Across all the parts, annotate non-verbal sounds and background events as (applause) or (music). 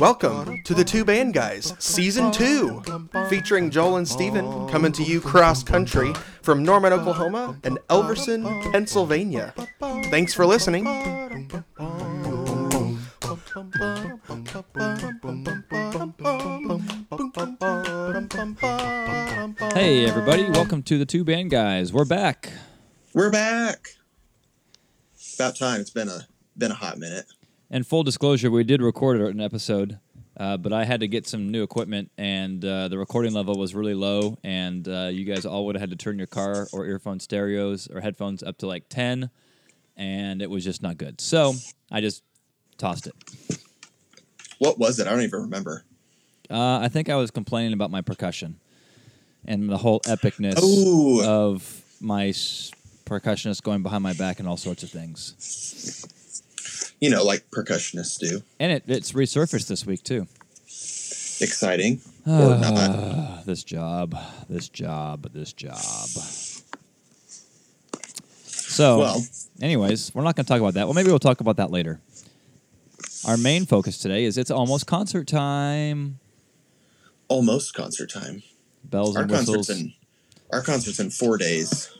Welcome to the Two Band Guys, Season 2, featuring Joel and Stephen coming to you cross country from Norman, Oklahoma and Elverson, Pennsylvania. Thanks for listening. Hey, everybody, welcome to the Two Band Guys. We're back. We're back. About time. It's been a been a hot minute. And full disclosure, we did record an episode, uh, but I had to get some new equipment, and uh, the recording level was really low, and uh, you guys all would have had to turn your car or earphone stereos or headphones up to like 10, and it was just not good. So I just tossed it. What was it? I don't even remember. Uh, I think I was complaining about my percussion and the whole epicness Ooh. of my s- percussionist going behind my back and all sorts of things. You know, like percussionists do. And it, it's resurfaced this week, too. Exciting ah, or not. This job, this job, this job. So, Well, anyways, we're not going to talk about that. Well, maybe we'll talk about that later. Our main focus today is it's almost concert time. almost concert time. Bells Our and concert's whistles. in our concert's in four days.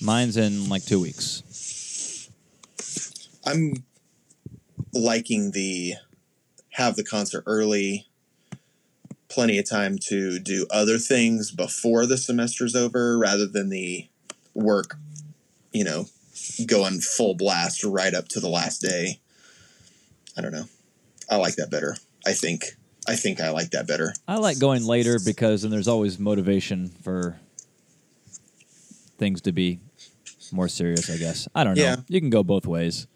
Mine's in like two weeks. I'm liking the have the concert early, plenty of time to do other things before the semester's over, rather than the work, you know, going full blast right up to the last day. I don't know. I like that better. I think. I think I like that better. I like going later because then there's always motivation for things to be more serious, I guess. I don't know. Yeah. You can go both ways.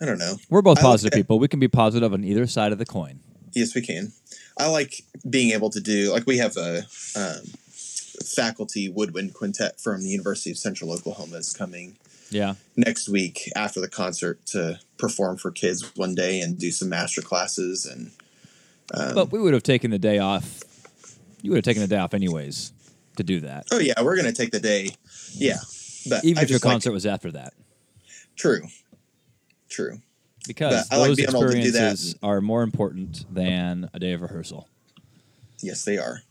I don't know. We're both I like positive that. people. We can be positive on either side of the coin. Yes, we can. I like being able to do like we have a um, faculty woodwind quintet from the University of Central Oklahoma is coming Yeah. next week after the concert to perform for kids one day and do some master classes and um, But we would have taken the day off. You would have taken the day off anyways to do that, oh yeah we're gonna take the day yeah but even I if your just like- concert was after that, true true because But I like those being able to do that. experiences are more important than a day of rehearsal. yes they are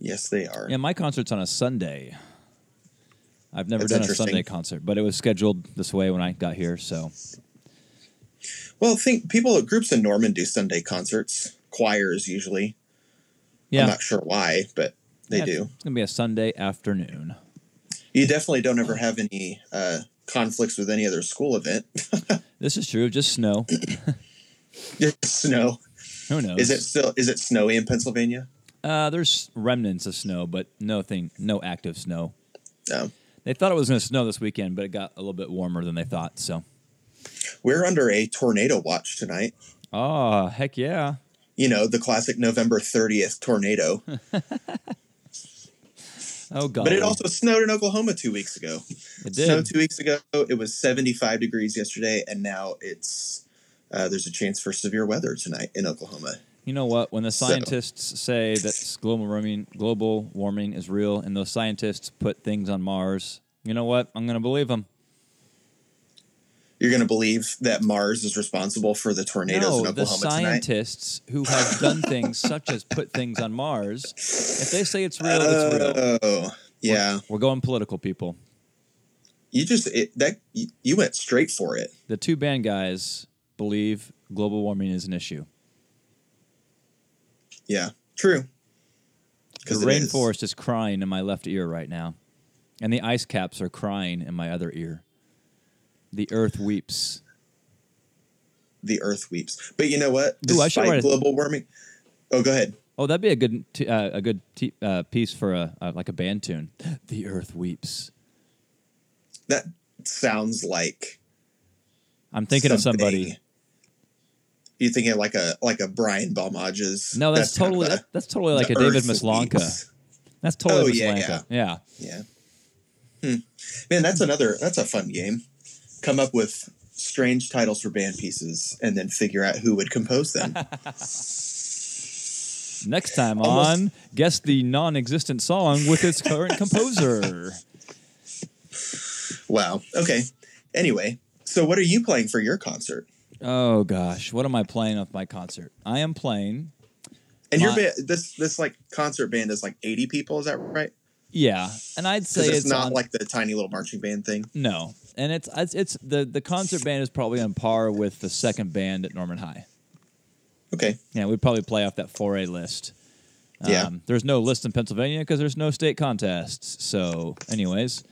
yes they are Yeah, my concert's on a Sunday. I've never That's done a. Sunday concert, but it was scheduled this way when I got here. So well think people groups in Norman do Sunday concerts choirs usually yeah, I'm not sure why but they Yeah, do It's gonna be a Sunday afternoon. You definitely don't ever have any uh, conflicts with any other school event. (laughs) This is true. Just snow. Just snow. Who knows? Is it still? Is it snowy in Pennsylvania? Uh, there's remnants of snow, but no thing, no active snow. No. They thought it was going to snow this weekend, but it got a little bit warmer than they thought. So, We're under a tornado watch tonight. oh heck yeah! You know the classic November 30th tornado. (laughs) Oh god! But it also snowed in Oklahoma two weeks ago. it Snowed did. two weeks ago. It was 75 degrees yesterday, and now it's uh, there's a chance for severe weather tonight in Oklahoma. You know what? When the So- scientists say that global warming, global warming is real, and those scientists put things on Mars, you know what? I'm going to believe them. You're going to believe that Mars is responsible for the tornadoes no, in the Oklahoma tonight? scientists who have done things such as put things on Mars, if they say it's real, it's real. Oh, yeah. We're going political, people. You just it, that you, you went straight for it. The two band guys believe global warming is an issue. Yeah, true. The it is. rainforest is crying in my left ear right now, and the ice caps are crying in my other ear. The earth weeps. the Earth weeps. But you know what? Ooh, Despite a- global warming. Oh, go ahead. Oh, that'd be a good t- uh, a good t- uh, piece for a uh, like a band tune. (gasps) The earth weeps. That sounds like I'm thinking of somebody. You thinking like a like a Brian Balmages? No, that's, of totally a- that, that's totally like a David Maslanka. weeps. That's totally Oh, Miss yeah, Lanka. Yeah. Yeah. Hmm. Man, that's another. That's a fun game. Come up with strange titles for band pieces and then figure out who would compose them. (laughs) Next time Almost- on Guess the Non Existent Song with its current composer. wow. Okay. Anyway, so what are you playing for your concert? Oh gosh, what am I playing with my concert? I am playing. And your My- band, this this like concert band is like eighty people. Is that right? Yeah, and I'd say it's, it's, not on- like the tiny little marching band thing. no, and it's it's, it's the the concert band is probably on par with the second band at Norman High. Okay. Yeah, we'd probably play off that 4A list. Yeah. Um, there's no list in Pennsylvania because there's no state contests. So, anyways,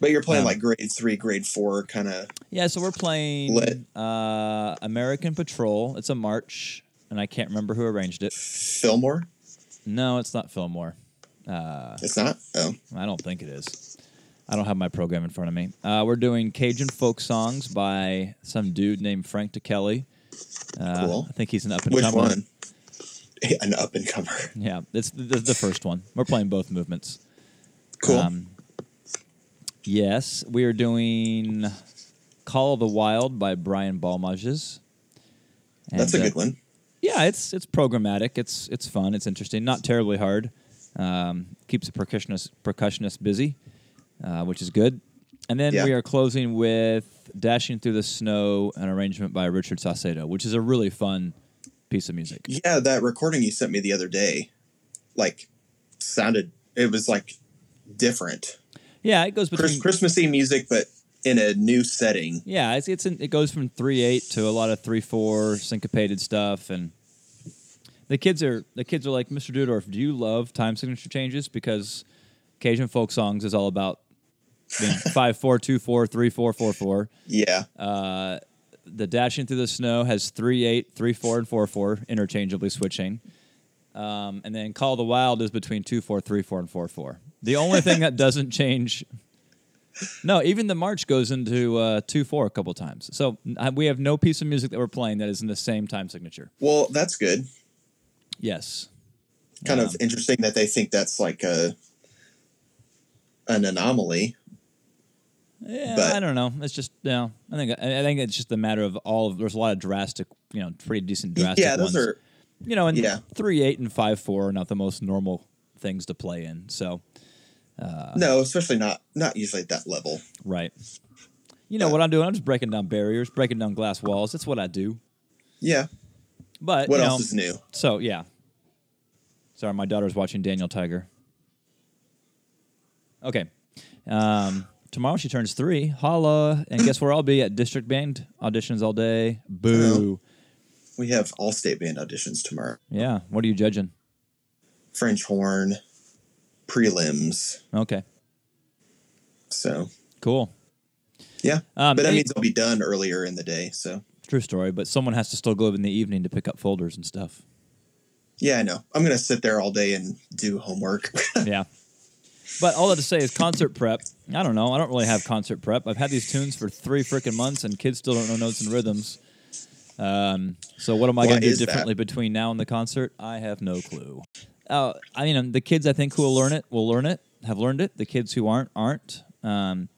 But you're playing Um, like grade three, grade four kind of. yeah. So we're playing uh, American Patrol. It's a march, and I can't remember who arranged it. Fillmore? No, it's not Fillmore. Uh, It's not? Oh. I don't think it is. I don't have my program in front of me. Uh, we're doing Cajun folk songs by some dude named Frank Ticheli. Uh, Cool. I think he's an up and Which comer. one? (laughs) An up and comer. Yeah, it's the, the, first one. We're playing both movements. Cool. Um, yes, we are doing Call of the Wild by Brian Balmages. That's a uh, good one. Yeah, it's it's programmatic. It's it's fun. It's interesting. Not terribly hard. Um, keeps the percussionist percussionist busy, uh, which is good. And then Yeah. we are closing with "Dashing Through the Snow," an arrangement by Richard Saucedo, which is a really fun piece of music. Yeah, that recording you sent me the other day, like, sounded. It was like different. Yeah, it goes Chris, between Christmassy music, but in a new setting. Yeah, it's it's in, it goes from three eight to a lot of three four syncopated stuff, and the kids are the kids are like, Mr. Dudorf, do you love time signature changes? Because Cajun folk songs is all about being (laughs) five four two four three four four four. Yeah. Uh, the dashing through the snow has three eight three four and four four interchangeably switching. Um, and then Call the Wild is between two four three four and four four. The only thing that doesn't change. No, even the march goes into uh, two four a couple times. So uh, we have no piece of music that we're playing that is in the same time signature. Well, that's good. Yes. Kind Um, of interesting that they think that's like a an anomaly. Yeah, But- I don't know. It's just you know, I think I I think it's just a matter of all of. There's a lot of drastic, you know, pretty decent drastic. yeah, those ones. are. you know, and Yeah. three eight and five four are not the most normal things to play in. So uh, no, especially not not usually at that level. right, you know But- what I'm doing? I'm just breaking down barriers, breaking down glass walls. That's what I do. Yeah. But What else know, is new? So yeah. Sorry, my daughter's watching Daniel Tiger. Okay. Um, tomorrow she turns three. Holla. And guess where I'll be at district band auditions all day. Boo. We have all state band auditions tomorrow. Yeah. What are you judging? French horn, prelims. Okay. So Cool. yeah, Um, but that means they'll be done earlier in the day. So True story, but someone has to still go in the evening to pick up folders and stuff. yeah, I know. I'm gonna sit there all day and do homework. (laughs) yeah. But all that to say is concert prep. I don't know. I don't really have concert prep. I've had these tunes for three freaking months, and kids still don't know notes and rhythms. Um, so what am I going to do is that? differently between now and the concert? I have no clue. Uh, I mean, the kids I think who will learn it will learn it, have learned it. The kids who aren't aren't. Um,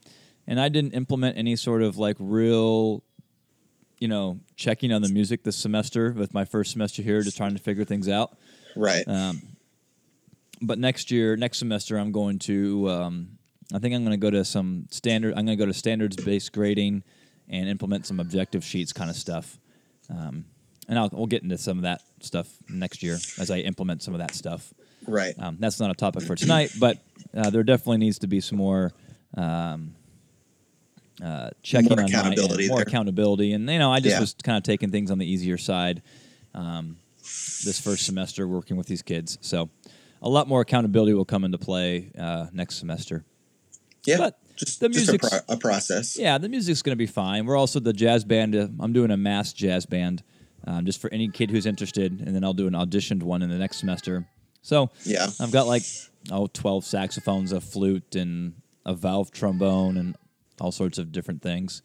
and I didn't implement any sort of like real, you know, checking on the music this semester with my first semester here, just trying to figure things out. right. Um, but next year, next semester, I'm going to. Um, I think I'm going to go to some standard. I'm going to go to standards based grading and implement some objective sheets kind of stuff. Um, and I'll we'll get into some of that stuff next year as I implement some of that stuff. right. Um, that's not a topic for tonight, but uh, there definitely needs to be some more um, uh, checking More on accountability end, more there. accountability, and you know, I just Yeah. was kind of taking things on the easier side um, this first semester working with these kids. So a lot more accountability will come into play uh, next semester. yeah. but just the just a, pro- a process. Yeah, the music's going to be fine. We're also the jazz band. Uh, I'm doing a mass jazz band um, just for any kid who's interested, and then I'll do an auditioned one in the next semester. So Yeah. I've got like oh 12 saxophones, a flute, and a valve trombone, and all sorts of different things.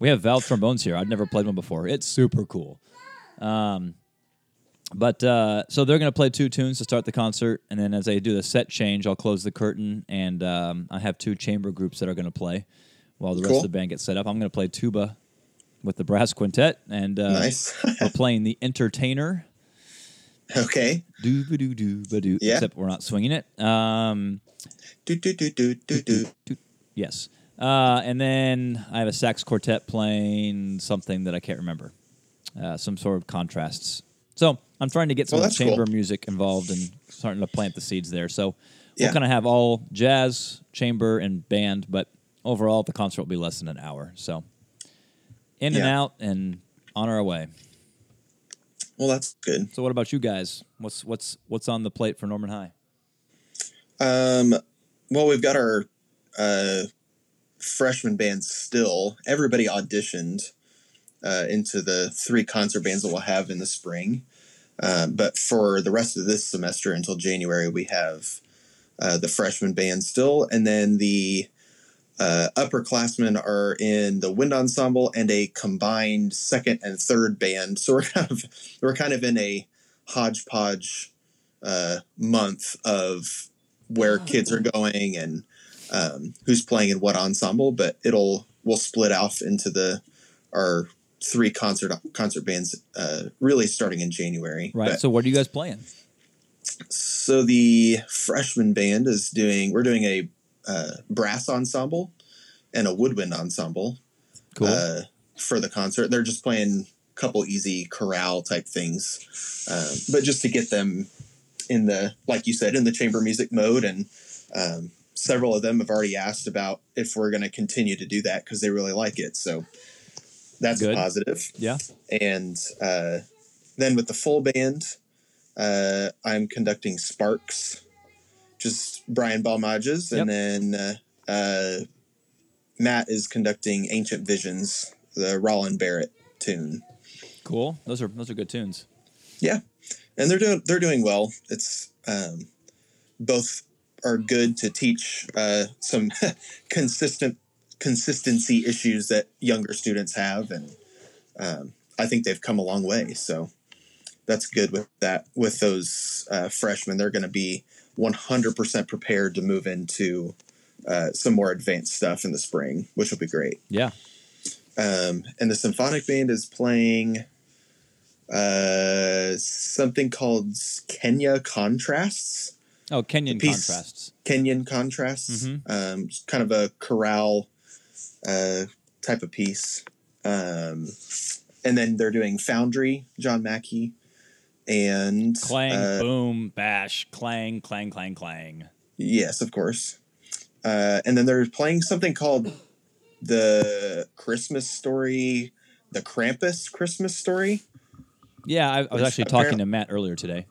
We have valve trombones here. I've never played one before. It's super cool. Um, but uh, so they're going to play two tunes to start the concert, and then as they do the set change, I'll close the curtain, and um, I have two chamber groups that are going to play while the rest of the band gets set up. I'm going to play tuba with the brass quintet, and uh, Nice. (laughs) we're playing the entertainer. okay. Do ba do do ba do. Yeah. Except we're not swinging it. Um, Do do do do do do. yes. Uh, and then I have a sax quartet playing something that I can't remember. uh, some sort of contrasts. So I'm trying to get some Well, chamber cool. music involved and starting to plant the seeds there. So Yeah. we're going to have all jazz, chamber, and band, but overall the concert will be less than an hour. So in and out and on our way. Well, that's good. So what about you guys? What's what's what's on the plate for Norman High? Um, well, we've got our uh, freshman band still. Everybody auditioned uh, into the three concert bands that we'll have in the spring. Uh, but for the rest of this semester until January, we have uh, the freshman band still, and then the uh, upperclassmen are in the wind ensemble and a combined second and third band. So we're (laughs) kind of we're kind of in a hodgepodge uh, month of where kids are going and um, who's playing in what ensemble. But it'll we'll split off into the our three concert concert bands uh, really starting in January. Right. But- so what are you guys playing? so the freshman band is doing we're doing a uh, brass ensemble and a woodwind ensemble Cool. uh, for the concert they're just playing a couple easy chorale type things um, but just to get them in the like you said in the chamber music mode and um, several of them have already asked about if we're going to continue to do that because they really like it so that's Good. positive yeah. and uh, then with the full band, uh, I'm conducting Sparks, just Brian Balmages, and then uh, uh, Matt is conducting Ancient Visions, the Roland Barrett tune. Cool. Those are those are good tunes. Yeah, and they're doing they're doing well. It's um, both are good to teach uh, some (laughs) consistent consistency issues that younger students have, and um, I think they've come a long way. So that's good with that. With those uh, freshmen, they're going to be 100% prepared to move into uh, some more advanced stuff in the spring, which will be great. Yeah. Um, and the symphonic band is playing uh, something called Kenya Contrasts. Oh, Kenyan contrasts. Kenyan Contrasts. Mhm. Um, kind of a chorale uh, type of piece. Um, and then they're doing Foundry, John Mackey, and Clang, uh, boom, bash, clang, clang, clang, clang. Yes, of course. Uh, and then they're playing something called the Christmas story, the Krampus Christmas story. Yeah, I, I was actually talking to Matt earlier today.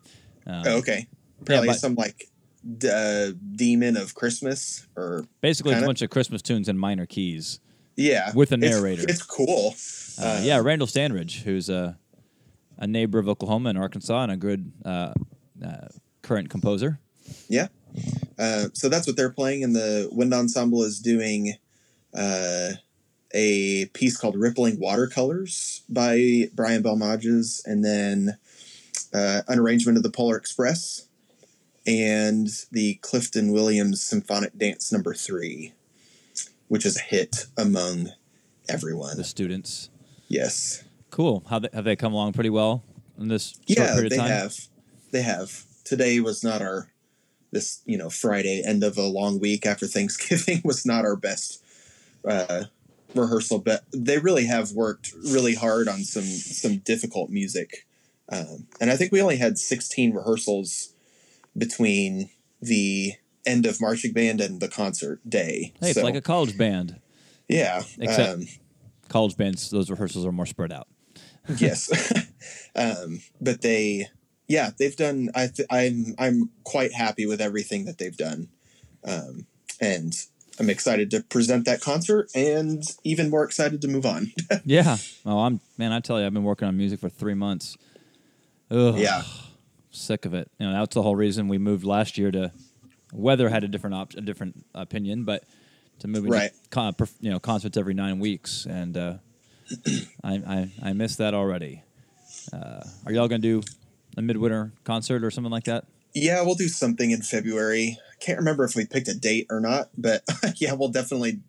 Um, Oh, okay. Apparently, but- some like d- uh, demon of Christmas, or Basically, it's a Kinda. bunch of Christmas tunes in minor keys. yeah, With a narrator. It's, cool. Uh, yeah, Randall Standridge, who's a a neighbor of Oklahoma and Arkansas and a good uh, uh, current composer. Yeah. Uh, so that's what they're playing, and the wind ensemble is doing uh, a piece called "Rippling Watercolors" by Brian Balmages, and then uh, an arrangement of the Polar Express, and the Clifton Williams Symphonic Dance Number Three, which is a hit among everyone. The students. Yes. Cool. How they, have they come along pretty well in this short yeah, period they of time? they have. They have. Today was not our this you know Friday end of a long week after (laughs) Thanksgiving was not our best uh, rehearsal, but they really have worked really hard on some some difficult music, um, and I think we only had sixteen rehearsals between the end of marching band and the concert day. Hey, it's like a college band. yeah. Except- um, College bands, those rehearsals are more spread out. (laughs) yes (laughs) um, but they yeah they've done i th- i'm i'm quite happy with everything that they've done um, and i'm excited to present that concert and even more excited to move on (laughs) Yeah. Oh, I'm man. I tell you, I've been working on music for three months. Ugh, yeah sick of it. You know, that's the whole reason we moved last year to. Weather had a different op- a different opinion, but to move Right. con- you know concerts every nine weeks, and uh, I, I I miss that already. Uh, are y'all gonna do a midwinter concert or something like that? yeah we'll do something in february can't remember if we picked a date or not but (laughs) yeah we'll definitely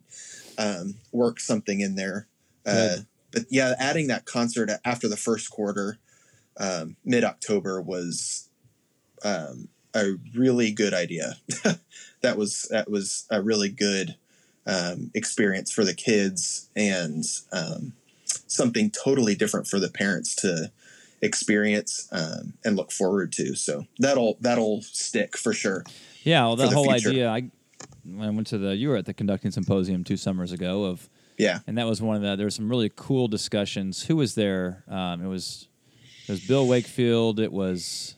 um, work something in there uh, but yeah adding that concert after the first quarter um, mid-october was um, a really good idea (laughs) that was that was a really good um, experience for the kids and um, something totally different for the parents to experience um, and look forward to. So that'll that'll stick for sure. Yeah, well, that the whole future. idea. I when I went to the you were at the conducting symposium two summers ago of, Yeah, and that was one of the. There were some really cool discussions. Who was there? Um, it was it was Bill Wakefield. It was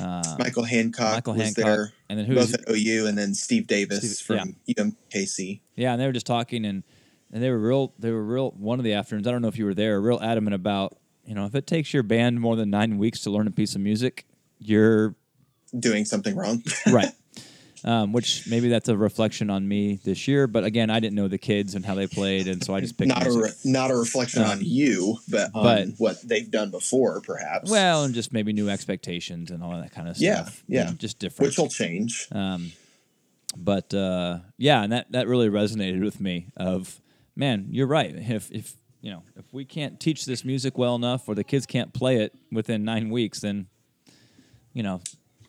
uh, Michael Hancock Michael was Hancock, there, and then who both at OU, and then Steve Davis Steve- from UMKC. Yeah, and they were just talking, and and they were real. They were real. One of the afternoons, I don't know if you were there, real adamant about you know if it takes your band more than nine weeks to learn a piece of music, you're Doing something wrong. (laughs) right. Um, which maybe that's a reflection on me this year, but again, I didn't know the kids and how they played, and so I just picked. not a re- not a reflection Um, on you, but on but- what they've done before, perhaps. well, and just maybe new expectations and all that kind of Yeah, stuff. yeah. And just different. which will change. Um, but uh, yeah, and that that really resonated with me. Of man, you're right. If if you know if we can't teach this music well enough, or the kids can't play it within nine weeks, then you know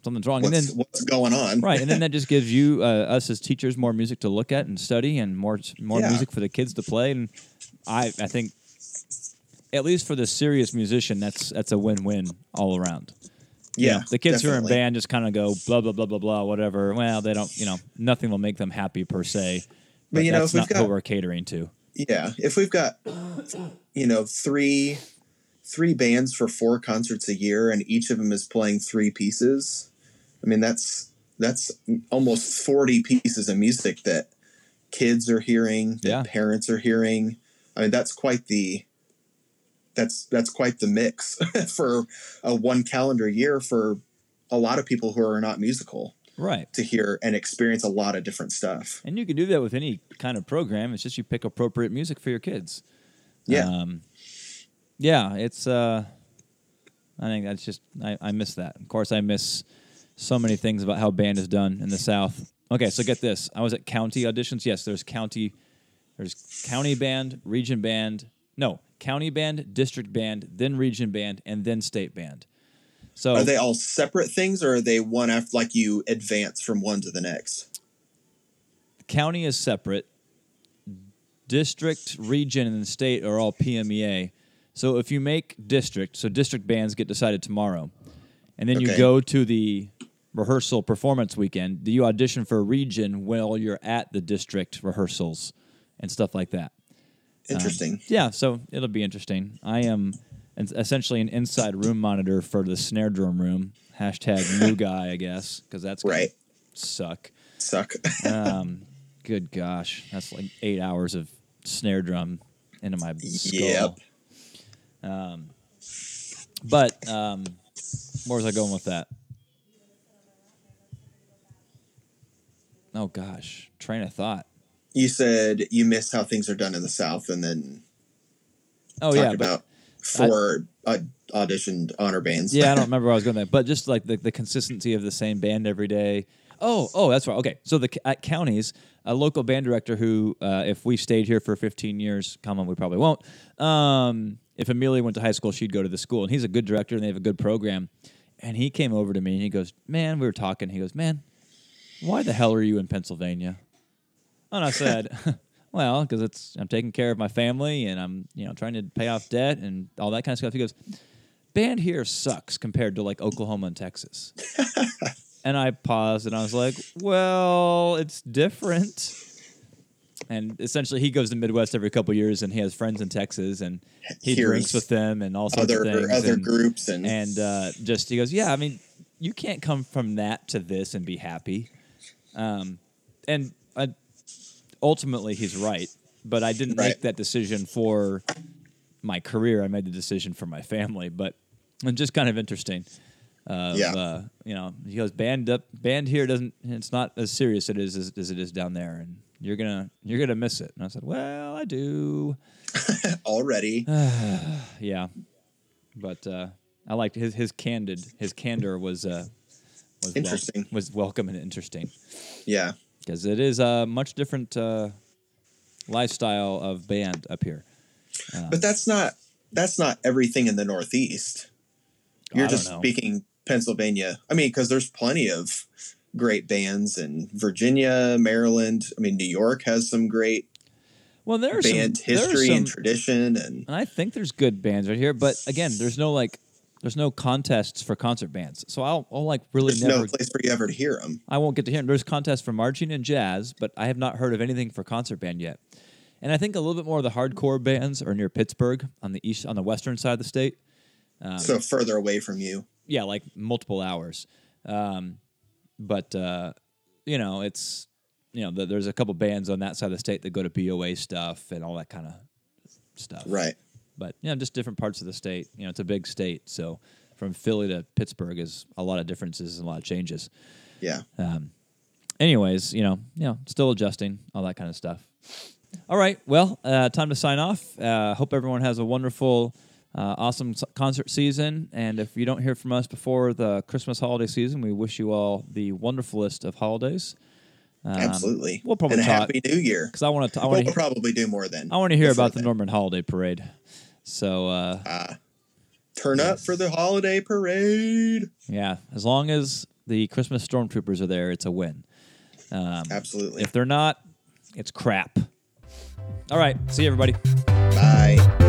something's wrong. What's, and then what's going on? right, and then that just gives you uh, (laughs) us as teachers more music to look at and study, and more more Yeah. music for the kids to play. And I I think at least for the serious musician, that's that's a win win all around. You yeah, know, the kids who are in band just kind of go blah blah blah blah blah whatever. Well, they don't, you know, nothing will make them happy per se. But, you know, that's if we've not got- who we're catering to. Yeah, if we've got you know three three bands for four concerts a year, and each of them is playing three pieces, I mean that's that's almost forty pieces of music that kids are hearing, that Yeah. parents are hearing. I mean that's quite the that's that's quite the mix (laughs) for a one calendar year for a lot of people who are not musical Right. to hear and experience a lot of different stuff. And you can do that with any kind of program. It's just you pick appropriate music for your kids. Yeah. Um, yeah, it's. Uh, I think that's just. I, I miss that. Of course, I miss so many things about how band is done in the South. Okay, so get this. I was at county auditions. Yes, there's county. There's county band, region band. No, county band, district band, then region band, and then state band. So Are they all separate things, or are they one after like you advance from one to the next? county is separate. District, region, and state are all PMEA. So if you make district, so district bands get decided tomorrow, and then you go to the rehearsal performance weekend. Do you audition for a region while you're at the district rehearsals and stuff like that? Interesting. Yeah, so it'll be interesting. I am essentially an inside room monitor for the snare drum room. Hashtag new (laughs) guy, I guess, because that's right. Suck. Suck. Um, (laughs) good gosh, that's like eight hours of snare drum into my skull. Yep. Um, but um, where was I going with that? Oh gosh, train of thought. you said you miss how things are done in the South, and then Oh talked yeah, about four uh, auditioned honor bands. yeah, I don't (laughs) remember where I was going there, but just like the, the consistency of the same band every day. Oh, oh, that's right. Okay, so the at counties, a local band director who, uh, if we stayed here for 15 years, come on, we probably won't. Um, if Amelia went to high school, she'd go to the school, and he's a good director, and they have a good program. And he came over to me, and he goes, "Man, we were talking. He goes, man, why the hell are you in Pennsylvania?" And I said, (laughs) "Well, because it's I'm taking care of my family, and I'm you know trying to pay off debt and all that kind of stuff." He goes, "Band here sucks compared to like Oklahoma and Texas." (laughs) and I paused, and I was like, "Well, it's different." And essentially, he goes to Midwest every couple years, and he has friends in Texas, and he drinks with them and all sorts other of things. other and, groups and, and uh, just he goes, yeah, I mean, you can't come from that to this and be happy. Um, and I, ultimately, he's right. But I didn't Right. make that decision for my career. I made the decision for my family. But it's just kind of interesting. Uh, Yeah. Uh, you know, he goes, band up, band here doesn't. It's not as serious it is as, as it is down there, and you're gonna you're gonna miss it. And I said, well, I do. (laughs) already. (sighs) Yeah, but uh, I liked his his candid his candor was uh, was wel- Interesting. was welcome and interesting yeah. because it is a much different uh, lifestyle of band up here. But that's not that's not everything in the Northeast. You're just know. speaking Pennsylvania. I mean, because there's plenty of great bands in Virginia, Maryland. I mean, New York has some great Well, there's band some, history some, and tradition, and and I think there's good bands right here. But again, there's no like, there's no contests for concert bands. So I'll, I'll like really there's never. no place for you ever to hear them. I won't get to hear them. There's contests for marching and jazz, but I have not heard of anything for concert band yet. And I think a little bit more of the hardcore bands are near Pittsburgh on the east, on the western side of the state. Um, so further away from you. yeah, like multiple hours. Um, but uh, you know, it's you know, th there's a couple bands on that side of the state that go to BOA stuff and all that kind of stuff. Right. But you know, just different parts of the state. You know, it's a big state, so from Philly to Pittsburgh is a lot of differences and a lot of changes. Yeah. Um, anyways, you know, you know, still adjusting, all that kind of stuff. All right, well, uh, time to sign off. Uh, hope everyone has a wonderful, uh, awesome concert season. And if you don't hear from us before the Christmas holiday season, we wish you all the wonderfulest of holidays. Um, Absolutely. We'll probably and talk happy new year. because I want to. I We'll want to. probably do more then. I want to hear about the. Norman Holiday Parade. So uh, Ah. turn up for the holiday parade. yeah, as long as the Christmas stormtroopers are there, it's a win. Um, Absolutely. if they're not, it's crap. All right, see you everybody. Bye.